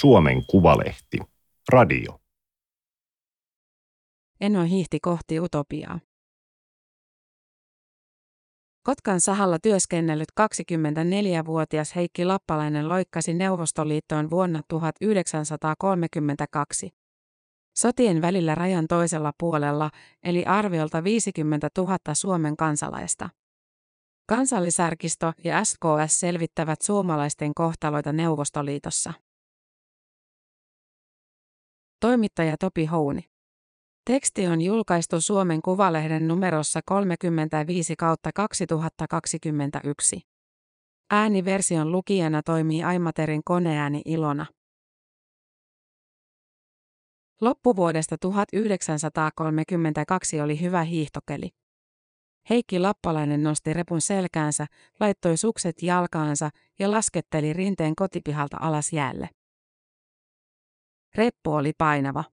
Suomen Kuvalehti. Radio. Eno hiihti kohti utopiaa. Kotkan sahalla työskennellyt 24-vuotias Heikki Lappalainen loikkasi Neuvostoliittoon vuonna 1932. Sotien välillä rajan toisella puolella, eli arviolta 50 000 Suomen kansalaista. Kansallisarkisto ja SKS selvittävät suomalaisten kohtaloita Neuvostoliitossa. Toimittaja Topi Houni. Teksti on julkaistu Suomen Kuvalehden numerossa 35 kautta 2021. Ääniversion lukijana toimii Aimaterin koneääni Ilona. Loppuvuodesta 1932 oli hyvä hiihtokeli. Heikki Lappalainen nosti repun selkäänsä, laittoi sukset jalkaansa ja lasketteli rinteen kotipihalta alas jäälle. Reppu oli painava.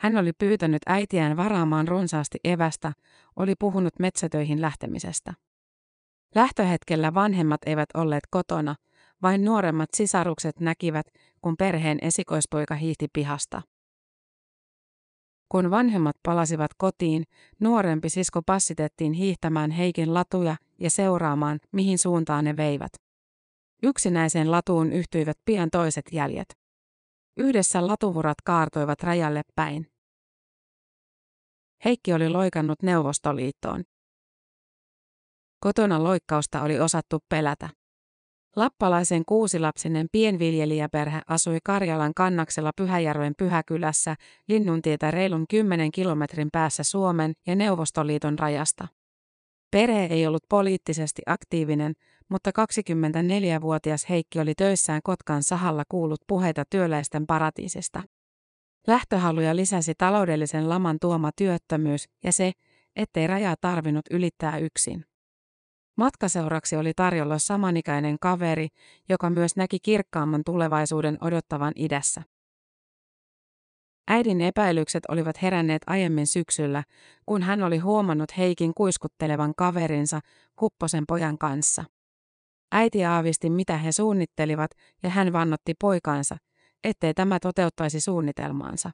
Hän oli pyytänyt äitiään varaamaan runsaasti evästä, oli puhunut metsätöihin lähtemisestä. Lähtöhetkellä vanhemmat eivät olleet kotona, vain nuoremmat sisarukset näkivät, kun perheen esikoispoika hiihti pihasta. Kun vanhemmat palasivat kotiin, nuorempi sisko passitettiin hiihtämään Heikin latuja ja seuraamaan, mihin suuntaan ne veivät. Yksinäiseen latuun yhtyivät pian toiset jäljet. Yhdessä latuvurat kaartoivat rajalle päin. Heikki oli loikannut Neuvostoliittoon. Kotona loikkausta oli osattu pelätä. Lappalaisen kuusilapsinen pienviljelijäperhe asui Karjalan kannaksella Pyhäjärven Pyhäkylässä, Linnuntietä reilun 10 kilometrin päässä Suomen ja Neuvostoliiton rajasta. Perhe ei ollut poliittisesti aktiivinen, mutta 24-vuotias Heikki oli töissään Kotkan sahalla kuullut puheita työläisten paratiisista. Lähtöhaluja lisäsi taloudellisen laman tuoma työttömyys ja se, ettei rajaa tarvinnut ylittää yksin. Matkaseuraksi oli tarjolla samanikäinen kaveri, joka myös näki kirkkaamman tulevaisuuden odottavan idässä. Äidin epäilykset olivat heränneet aiemmin syksyllä, kun hän oli huomannut Heikin kuiskuttelevan kaverinsa Hupposen pojan kanssa. Äiti aavisti, mitä he suunnittelivat, ja hän vannotti poikaansa, ettei tämä toteuttaisi suunnitelmaansa.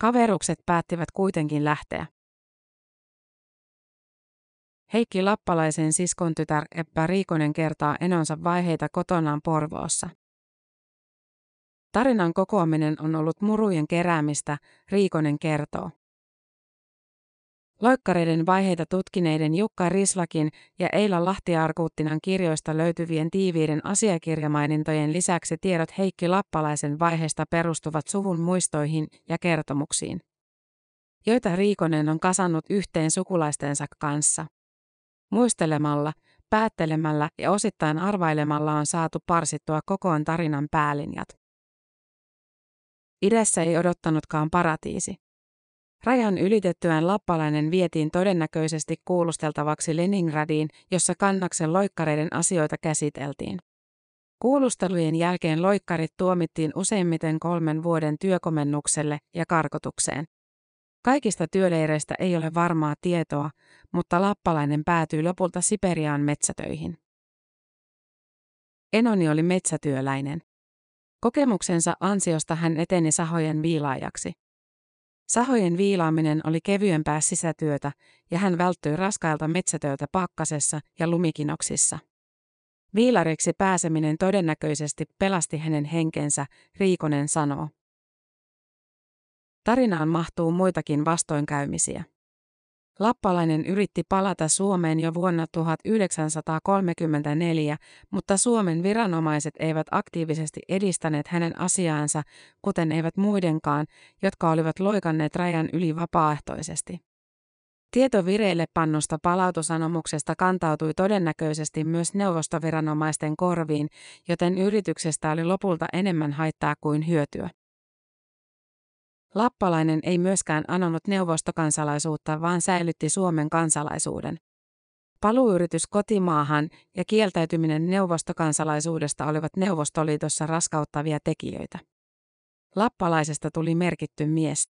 Kaverukset päättivät kuitenkin lähteä. Heikki Lappalaisen siskon tytär Eppä Riikonen kertaa enonsa vaiheita kotonaan Porvoossa. Tarinan kokoaminen on ollut murujen keräämistä, Riikonen kertoo. Loikkareiden vaiheita tutkineiden Jukka Rislakin ja Eila Lahtiarkuuttinan kirjoista löytyvien tiiviiden asiakirjamainintojen lisäksi tiedot Heikki Lappalaisen vaiheesta perustuvat suvun muistoihin ja kertomuksiin, joita Riikonen on kasannut yhteen sukulaistensa kanssa. Muistelemalla, päättelemällä ja osittain arvailemalla on saatu parsittua kokoon tarinan päälinjat. Idässä ei odottanutkaan paratiisi. Rajan ylitettyään lappalainen vietiin todennäköisesti kuulusteltavaksi Leningradiin, jossa kannaksen loikkareiden asioita käsiteltiin. Kuulustelujen jälkeen loikkarit tuomittiin useimmiten kolmen vuoden työkomennukselle ja karkotukseen. Kaikista työleireistä ei ole varmaa tietoa, mutta lappalainen päätyi lopulta Siperiaan metsätöihin. Enoni oli metsätyöläinen. Kokemuksensa ansiosta hän eteni sahojen viilaajaksi. Sahojen viilaaminen oli kevyempää sisätyötä ja hän välttyi raskailta metsätöiltä pakkasessa ja lumikinoksissa. Viilariksi pääseminen todennäköisesti pelasti hänen henkensä, Riikonen sanoo. Tarinaan mahtuu muitakin vastoinkäymisiä. Lappalainen yritti palata Suomeen jo vuonna 1934, mutta Suomen viranomaiset eivät aktiivisesti edistäneet hänen asiaansa, kuten eivät muidenkaan, jotka olivat loikanneet rajan yli vapaaehtoisesti. Tieto vireille pannusta palautusanomuksesta kantautui todennäköisesti myös neuvostoviranomaisten korviin, joten yrityksestä oli lopulta enemmän haittaa kuin hyötyä. Lappalainen ei myöskään anonut neuvostokansalaisuutta, vaan säilytti Suomen kansalaisuuden. Paluuyritys kotimaahan ja kieltäytyminen neuvostokansalaisuudesta olivat Neuvostoliitossa raskauttavia tekijöitä. Lappalaisesta tuli merkitty mies.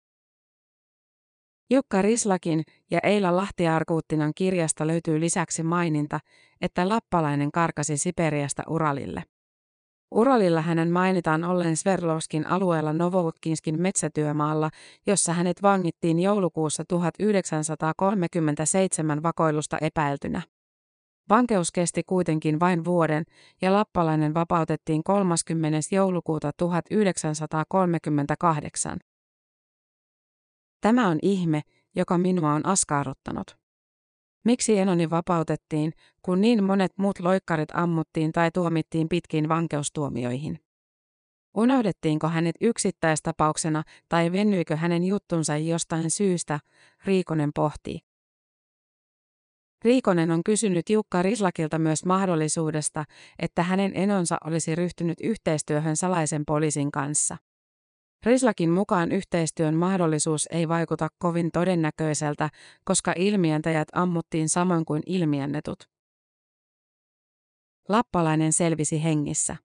Jukka Rislakin ja Eila Lahtiarkuuttinan kirjasta löytyy lisäksi maininta, että lappalainen karkasi Siperiasta Uralille. Uralilla hänen mainitaan ollen Sverdlovskin alueella Novoutkinskin metsätyömaalla, jossa hänet vangittiin joulukuussa 1937 vakoilusta epäiltynä. Vankeus kesti kuitenkin vain vuoden ja lappalainen vapautettiin 30. joulukuuta 1938. Tämä on ihme, joka minua on askarruttanut. Miksi Enoni vapautettiin, kun niin monet muut loikkarit ammuttiin tai tuomittiin pitkiin vankeustuomioihin? Unohdettiinko hänet yksittäistapauksena tai vennyikö hänen juttunsa jostain syystä, Riikonen pohtii. Riikonen on kysynyt Jukka Rislakilta myös mahdollisuudesta, että hänen enonsa olisi ryhtynyt yhteistyöhön salaisen poliisin kanssa. Rislakin mukaan yhteistyön mahdollisuus ei vaikuta kovin todennäköiseltä, koska ilmientäjät ammuttiin samoin kuin ilmiennetut. Lappalainen selvisi hengissä.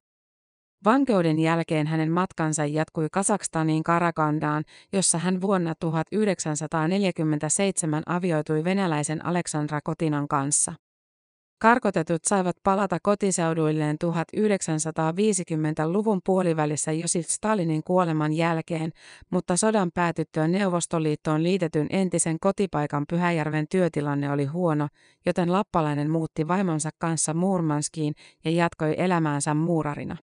Vankeuden jälkeen hänen matkansa jatkui Kasakstaniin Karakandaan, jossa hän vuonna 1947 avioitui venäläisen Aleksandra Kotinan kanssa. Karkotetut saivat palata kotiseuduilleen 1950-luvun puolivälissä Josif Stalinin kuoleman jälkeen, mutta sodan päätyttyä Neuvostoliittoon liitetyn entisen kotipaikan Pyhäjärven työtilanne oli huono, joten lappalainen muutti vaimonsa kanssa Murmanskiin ja jatkoi elämäänsä muurarina.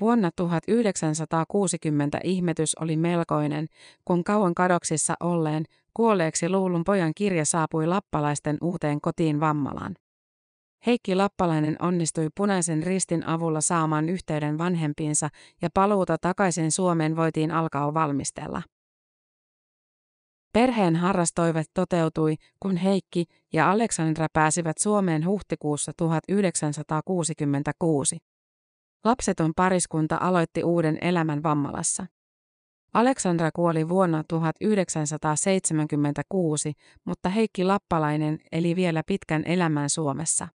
Vuonna 1960 ihmetys oli melkoinen, kun kauan kadoksissa olleen, kuolleeksi luulun pojan kirja saapui lappalaisten uuteen kotiin Vammalaan. Heikki Lappalainen onnistui punaisen ristin avulla saamaan yhteyden vanhempiinsa ja paluuta takaisin Suomeen voitiin alkaa valmistella. Perheen harrastoivat toteutui, kun Heikki ja Aleksandra pääsivät Suomeen huhtikuussa 1966. Lapseton pariskunta aloitti uuden elämän Vammalassa. Aleksandra kuoli vuonna 1976, mutta Heikki Lappalainen eli vielä pitkän elämän Suomessa.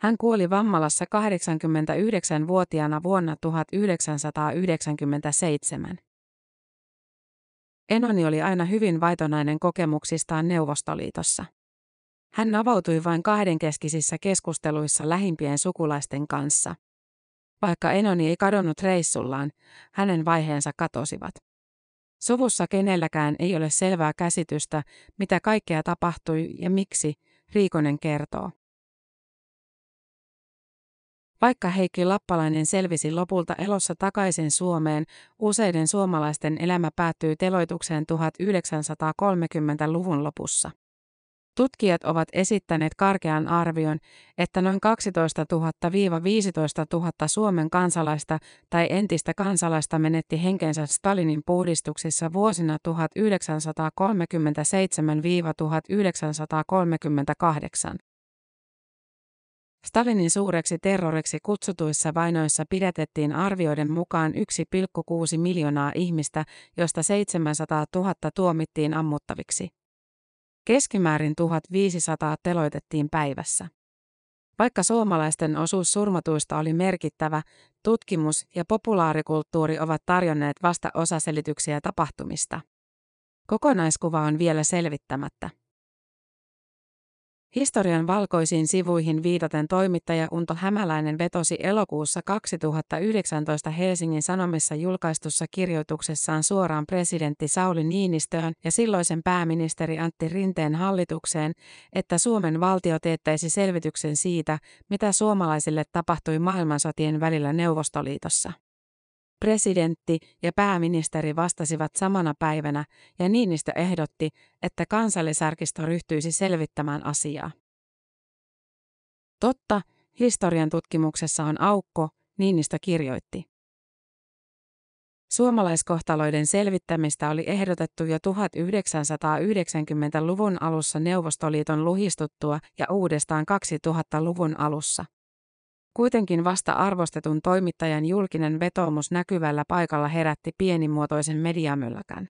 Hän kuoli Vammalassa 89-vuotiaana vuonna 1997. Enoni oli aina hyvin vaitonainen kokemuksistaan Neuvostoliitossa. Hän avautui vain kahdenkeskisissä keskusteluissa lähimpien sukulaisten kanssa. Vaikka Enoni ei kadonnut reissullaan, hänen vaiheensa katosivat. Suvussa kenelläkään ei ole selvää käsitystä, mitä kaikkea tapahtui ja miksi, Riikonen kertoo. Vaikka Heikki Lappalainen selvisi lopulta elossa takaisin Suomeen, useiden suomalaisten elämä päättyi teloitukseen 1930-luvun lopussa. Tutkijat ovat esittäneet karkean arvion, että noin 12 000-15 000 Suomen kansalaista tai entistä kansalaista menetti henkensä Stalinin puhdistuksissa vuosina 1937-1938. Stalinin suureksi terroriksi kutsutuissa vainoissa pidätettiin arvioiden mukaan 1,6 miljoonaa ihmistä, josta 700 000 tuomittiin ammuttaviksi. Keskimäärin 1500 teloitettiin päivässä. Vaikka suomalaisten osuus surmatuista oli merkittävä, tutkimus ja populaarikulttuuri ovat tarjonneet vasta osaselityksiä tapahtumista. Kokonaiskuva on vielä selvittämättä. Historian valkoisiin sivuihin viitaten toimittaja Unto Hämäläinen vetosi elokuussa 2019 Helsingin Sanomissa julkaistussa kirjoituksessaan suoraan presidentti Sauli Niinistöön ja silloisen pääministeri Antti Rinteen hallitukseen, että Suomen valtio teettäisi selvityksen siitä, mitä suomalaisille tapahtui maailmansotien välillä Neuvostoliitossa. Presidentti ja pääministeri vastasivat samana päivänä ja Niinistö ehdotti, että kansallisarkisto ryhtyisi selvittämään asiaa. Totta, historian tutkimuksessa on aukko, Niinistö kirjoitti. Suomalaiskohtaloiden selvittämistä oli ehdotettu jo 1990-luvun alussa Neuvostoliiton luhistuttua ja uudestaan 2000-luvun alussa. Kuitenkin vasta arvostetun toimittajan julkinen vetoomus näkyvällä paikalla herätti pienimuotoisen mediamylläkän.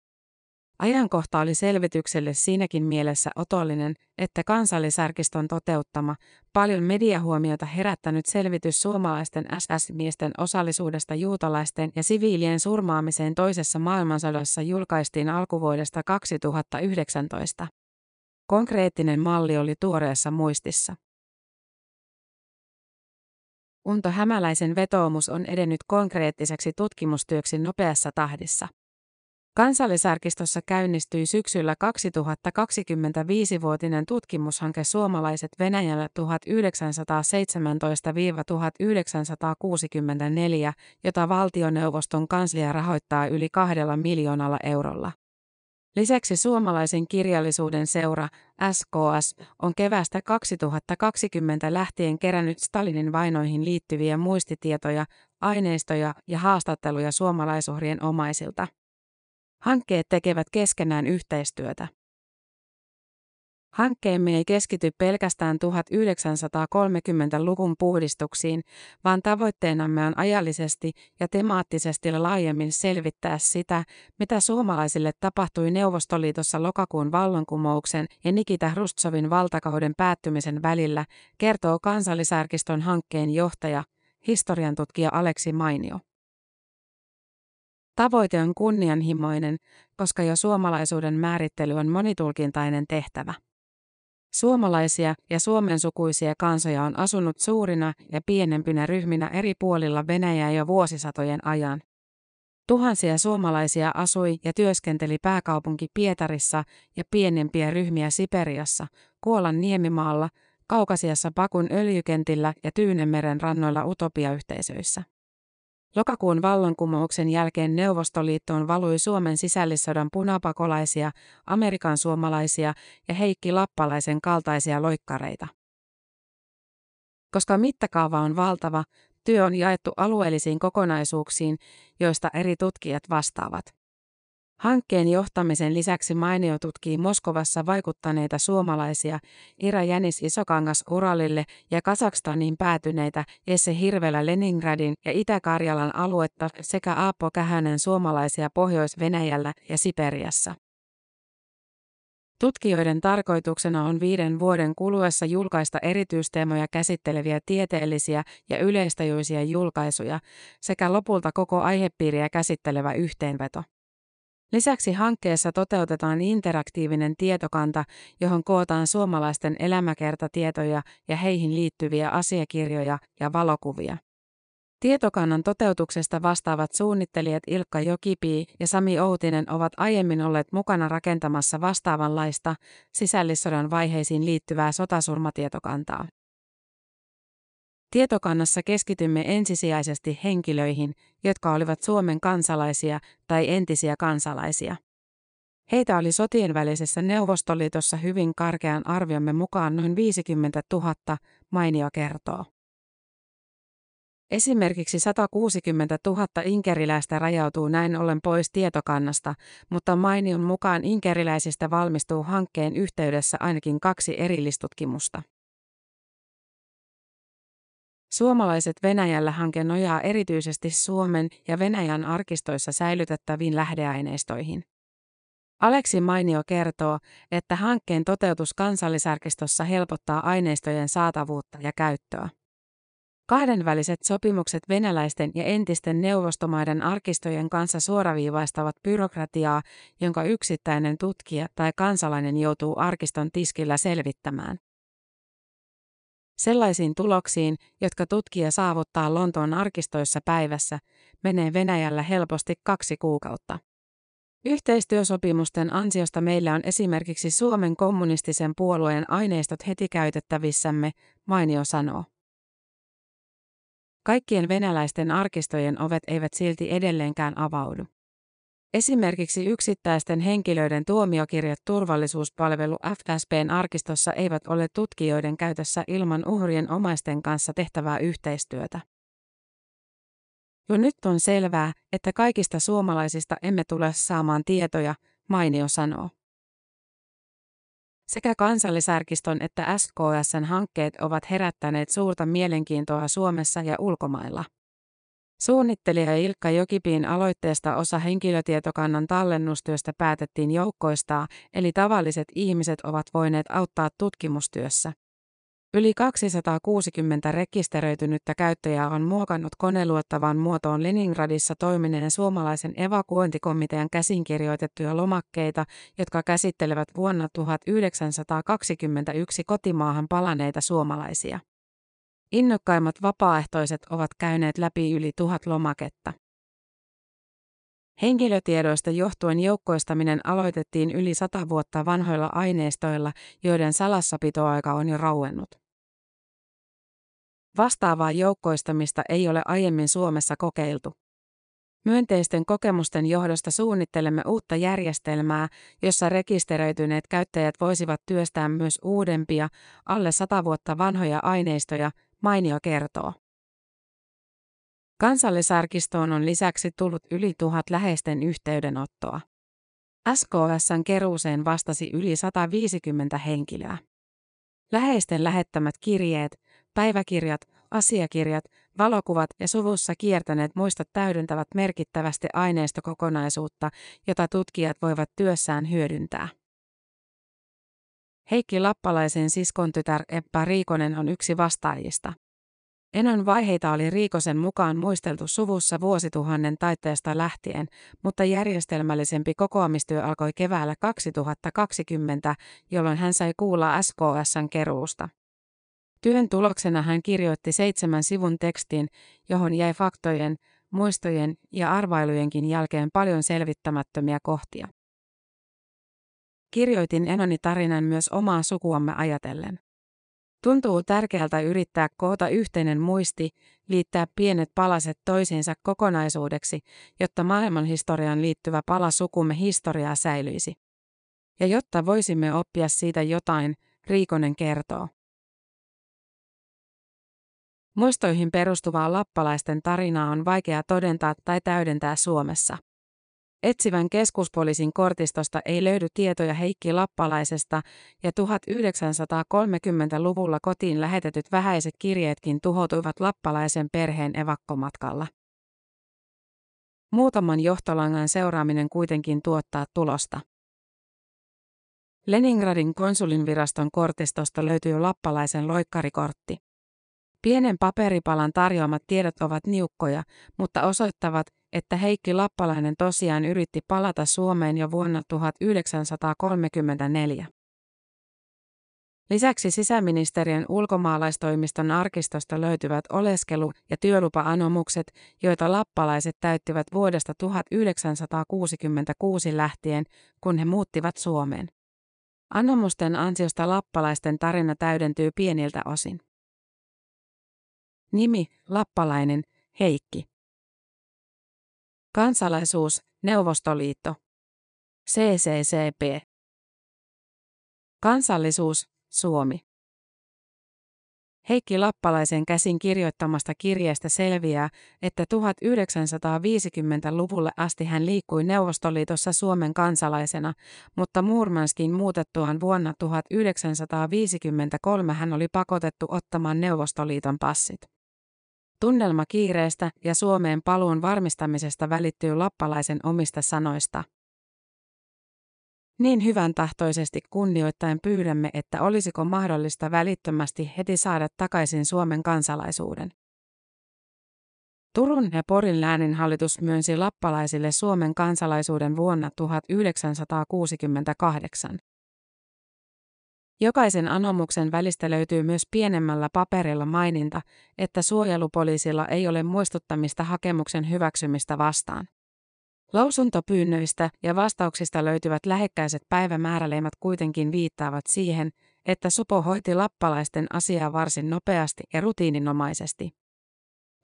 Ajankohta oli selvitykselle siinäkin mielessä otollinen, että kansallisarkiston toteuttama, paljon mediahuomiota herättänyt selvitys suomalaisten SS-miesten osallisuudesta juutalaisten ja siviilien surmaamiseen toisessa maailmansodassa julkaistiin alkuvuodesta 2019. Konkreettinen malli oli tuoreessa muistissa. Unto Hämäläisen vetoomus on edennyt konkreettiseksi tutkimustyöksi nopeassa tahdissa. Kansallisarkistossa käynnistyi syksyllä 2025-vuotinen tutkimushanke Suomalaiset Venäjällä 1917-1964, jota valtioneuvoston kanslia rahoittaa yli kahdella miljoonalla eurolla. Lisäksi suomalaisen kirjallisuuden seura, SKS, on kevästä 2020 lähtien kerännyt Stalinin vainoihin liittyviä muistitietoja, aineistoja ja haastatteluja suomalaisuhrien omaisilta. Hankkeet tekevät keskenään yhteistyötä. Hankkeemme ei keskity pelkästään 1930-luvun puhdistuksiin, vaan tavoitteenamme on ajallisesti ja temaattisesti laajemmin selvittää sitä, mitä suomalaisille tapahtui Neuvostoliitossa lokakuun vallankumouksen ja Nikita Hrustsovin valtakauden päättymisen välillä, kertoo Kansallisarkiston hankkeen johtaja, historiantutkija Aleksi Mainio. Tavoite on kunnianhimoinen, koska jo suomalaisuuden määrittely on monitulkintainen tehtävä. Suomalaisia ja suomensukuisia kansoja on asunut suurina ja pienempinä ryhminä eri puolilla Venäjää jo vuosisatojen ajan. Tuhansia suomalaisia asui ja työskenteli pääkaupunki Pietarissa ja pienempiä ryhmiä Siperiassa, Kuolan niemimaalla, Kaukasiassa Pakun öljykentillä ja Tyynemeren rannoilla utopiayhteisöissä. Lokakuun vallankumouksen jälkeen Neuvostoliittoon valui Suomen sisällissodan punapakolaisia, Amerikan suomalaisia ja Heikki Lappalaisen kaltaisia loikkareita. Koska mittakaava on valtava, työ on jaettu alueellisiin kokonaisuuksiin, joista eri tutkijat vastaavat. Hankkeen johtamisen lisäksi Mainio tutkii Moskovassa vaikuttaneita suomalaisia, Ira Jänis Isokangas Uralille ja Kasakstaniin päätyneitä, Jesse Hirvelä Leningradin ja Itä-Karjalan aluetta sekä Aapo Kähänen suomalaisia Pohjois-Venäjällä ja Siperiassa. Tutkijoiden tarkoituksena on viiden vuoden kuluessa julkaista erityisteemoja käsitteleviä tieteellisiä ja yleistajuisia julkaisuja sekä lopulta koko aihepiiriä käsittelevä yhteenveto. Lisäksi hankkeessa toteutetaan interaktiivinen tietokanta, johon kootaan suomalaisten elämäkertatietoja ja heihin liittyviä asiakirjoja ja valokuvia. Tietokannan toteutuksesta vastaavat suunnittelijat Ilkka Jokipii ja Sami Outinen ovat aiemmin olleet mukana rakentamassa vastaavanlaista sisällissodan vaiheisiin liittyvää sotasurmatietokantaa. Tietokannassa keskitymme ensisijaisesti henkilöihin, jotka olivat Suomen kansalaisia tai entisiä kansalaisia. Heitä oli sotien välisessä Neuvostoliitossa hyvin karkean arviomme mukaan noin 50 000, mainio kertoo. Esimerkiksi 160 000 inkeriläistä rajautuu näin ollen pois tietokannasta, mutta mainion mukaan inkeriläisistä valmistuu hankkeen yhteydessä ainakin kaksi erillistutkimusta. Suomalaiset Venäjällä hanke nojaa erityisesti Suomen ja Venäjän arkistoissa säilytettäviin lähdeaineistoihin. Aleksi Mainio kertoo, että hankkeen toteutus kansallisarkistossa helpottaa aineistojen saatavuutta ja käyttöä. Kahdenväliset sopimukset venäläisten ja entisten neuvostomaiden arkistojen kanssa suoraviivaistavat byrokratiaa, jonka yksittäinen tutkija tai kansalainen joutuu arkiston tiskillä selvittämään. Sellaisiin tuloksiin, jotka tutkija saavuttaa Lontoon arkistoissa päivässä, menee Venäjällä helposti kaksi kuukautta. Yhteistyösopimusten ansiosta meillä on esimerkiksi Suomen kommunistisen puolueen aineistot heti käytettävissämme, Mainio sanoo. Kaikkien venäläisten arkistojen ovet eivät silti edelleenkään avaudu. Esimerkiksi yksittäisten henkilöiden tuomiokirjat turvallisuuspalvelu FSPn arkistossa eivät ole tutkijoiden käytössä ilman uhrien omaisten kanssa tehtävää yhteistyötä. Jo nyt on selvää, että kaikista suomalaisista emme tule saamaan tietoja, Mainio sanoo. Sekä kansallisarkiston että SKSn hankkeet ovat herättäneet suurta mielenkiintoa Suomessa ja ulkomailla. Suunnittelija Ilkka Jokipiin aloitteesta osa henkilötietokannan tallennustyöstä päätettiin joukkoistaa, eli tavalliset ihmiset ovat voineet auttaa tutkimustyössä. Yli 260 rekisteröitynyttä käyttäjää on muokannut koneluottavan muotoon Leningradissa toimineen suomalaisen evakuointikomitean käsinkirjoitettuja lomakkeita, jotka käsittelevät vuonna 1921 kotimaahan palaneita suomalaisia. Innokkaimmat vapaaehtoiset ovat käyneet läpi yli tuhat lomaketta. Henkilötiedoista johtuen joukkoistaminen aloitettiin yli sata vuotta vanhoilla aineistoilla, joiden salassapitoaika on jo rauennut. Vastaavaa joukkoistamista ei ole aiemmin Suomessa kokeiltu. Myönteisten kokemusten johdosta suunnittelemme uutta järjestelmää, jossa rekisteröityneet käyttäjät voisivat työstää myös uudempia, alle sata vuotta vanhoja aineistoja, mainio kertoo. Kansallisarkistoon on lisäksi tullut yli tuhat läheisten yhteydenottoa. SKSn keruuseen vastasi yli 150 henkilöä. Läheisten lähettämät kirjeet, päiväkirjat, asiakirjat, valokuvat ja suvussa kiertäneet muistot täydentävät merkittävästi aineistokokonaisuutta, jota tutkijat voivat työssään hyödyntää. Heikki Lappalaisen siskon tytär Eppa Riikonen on yksi vastaajista. Enon vaiheita oli Riikosen mukaan muisteltu suvussa vuosituhannen taitteesta lähtien, mutta järjestelmällisempi kokoamistyö alkoi keväällä 2020, jolloin hän sai kuulla SKSn keruusta. Työn tuloksena hän kirjoitti seitsemän sivun tekstin, johon jäi faktojen, muistojen ja arvailujenkin jälkeen paljon selvittämättömiä kohtia. Kirjoitin Enoni tarinan myös omaa sukuamme ajatellen. Tuntuu tärkeältä yrittää koota yhteinen muisti, liittää pienet palaset toisiinsa kokonaisuudeksi, jotta maailmanhistoriaan liittyvä pala sukumme historiaa säilyisi. Ja jotta voisimme oppia siitä jotain, Riikonen kertoo. Muistoihin perustuvaa lappalaisten tarinaa on vaikea todentaa tai täydentää Suomessa. Etsivän keskuspoliisin kortistosta ei löydy tietoja Heikki Lappalaisesta ja 1930-luvulla kotiin lähetetyt vähäiset kirjeetkin tuhoutuivat Lappalaisen perheen evakkomatkalla. Muutaman johtolangan seuraaminen kuitenkin tuottaa tulosta. Leningradin konsulinviraston kortistosta löytyy Lappalaisen loikkarikortti. Pienen paperipalan tarjoamat tiedot ovat niukkoja, mutta osoittavat, että Heikki Lappalainen tosiaan yritti palata Suomeen jo vuonna 1934. Lisäksi sisäministeriön ulkomaalaistoimiston arkistosta löytyvät oleskelu- ja työlupa-anomukset, joita lappalaiset täyttivät vuodesta 1966 lähtien, kun he muuttivat Suomeen. Anomusten ansiosta lappalaisten tarina täydentyy pieniltä osin. Nimi, Lappalainen, Heikki. Kansalaisuus, Neuvostoliitto. CCCP. Kansallisuus, Suomi. Heikki Lappalaisen käsin kirjoittamasta kirjeestä selviää, että 1950-luvulle asti hän liikkui Neuvostoliitossa Suomen kansalaisena, mutta Murmanskin muutettuaan vuonna 1953 hän oli pakotettu ottamaan Neuvostoliiton passit. Tunnelma kiireestä ja Suomeen paluun varmistamisesta välittyy lappalaisen omista sanoista. Niin hyvän tahtoisesti kunnioittain pyydämme, että olisiko mahdollista välittömästi heti saada takaisin Suomen kansalaisuuden. Turun ja Porin lääninhallitus myönsi lappalaisille Suomen kansalaisuuden vuonna 1968. Jokaisen anomuksen välistä löytyy myös pienemmällä paperilla maininta, että suojelupoliisilla ei ole muistuttamista hakemuksen hyväksymistä vastaan. Lausuntopyynnöistä ja vastauksista löytyvät lähekkäiset päivämääräleimat kuitenkin viittaavat siihen, että Supo hoiti lappalaisten asiaa varsin nopeasti ja rutiininomaisesti.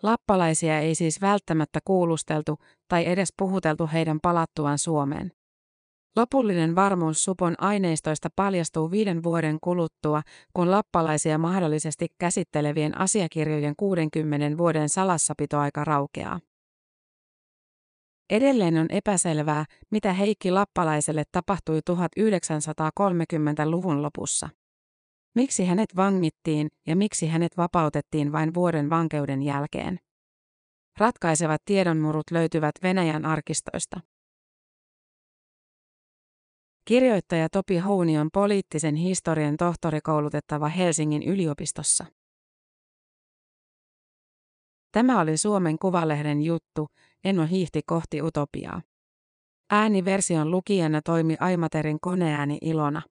Lappalaisia ei siis välttämättä kuulusteltu tai edes puhuteltu heidän palattuaan Suomeen. Lopullinen varmuus Supon aineistoista paljastuu viiden vuoden kuluttua, kun lappalaisia mahdollisesti käsittelevien asiakirjojen 60 vuoden salassapitoaika raukeaa. Edelleen on epäselvää, mitä Heikki Lappalaiselle tapahtui 1930-luvun lopussa. Miksi hänet vangittiin ja miksi hänet vapautettiin vain vuoden vankeuden jälkeen? Ratkaisevat tiedonmurut löytyvät Venäjän arkistoista. Kirjoittaja Topi Houni on poliittisen historian tohtorikoulutettava Helsingin yliopistossa. Tämä oli Suomen Kuvalehden juttu, Enno hiihti kohti utopiaa. Ääniversion lukijana toimi Aimaterin koneääni Ilona.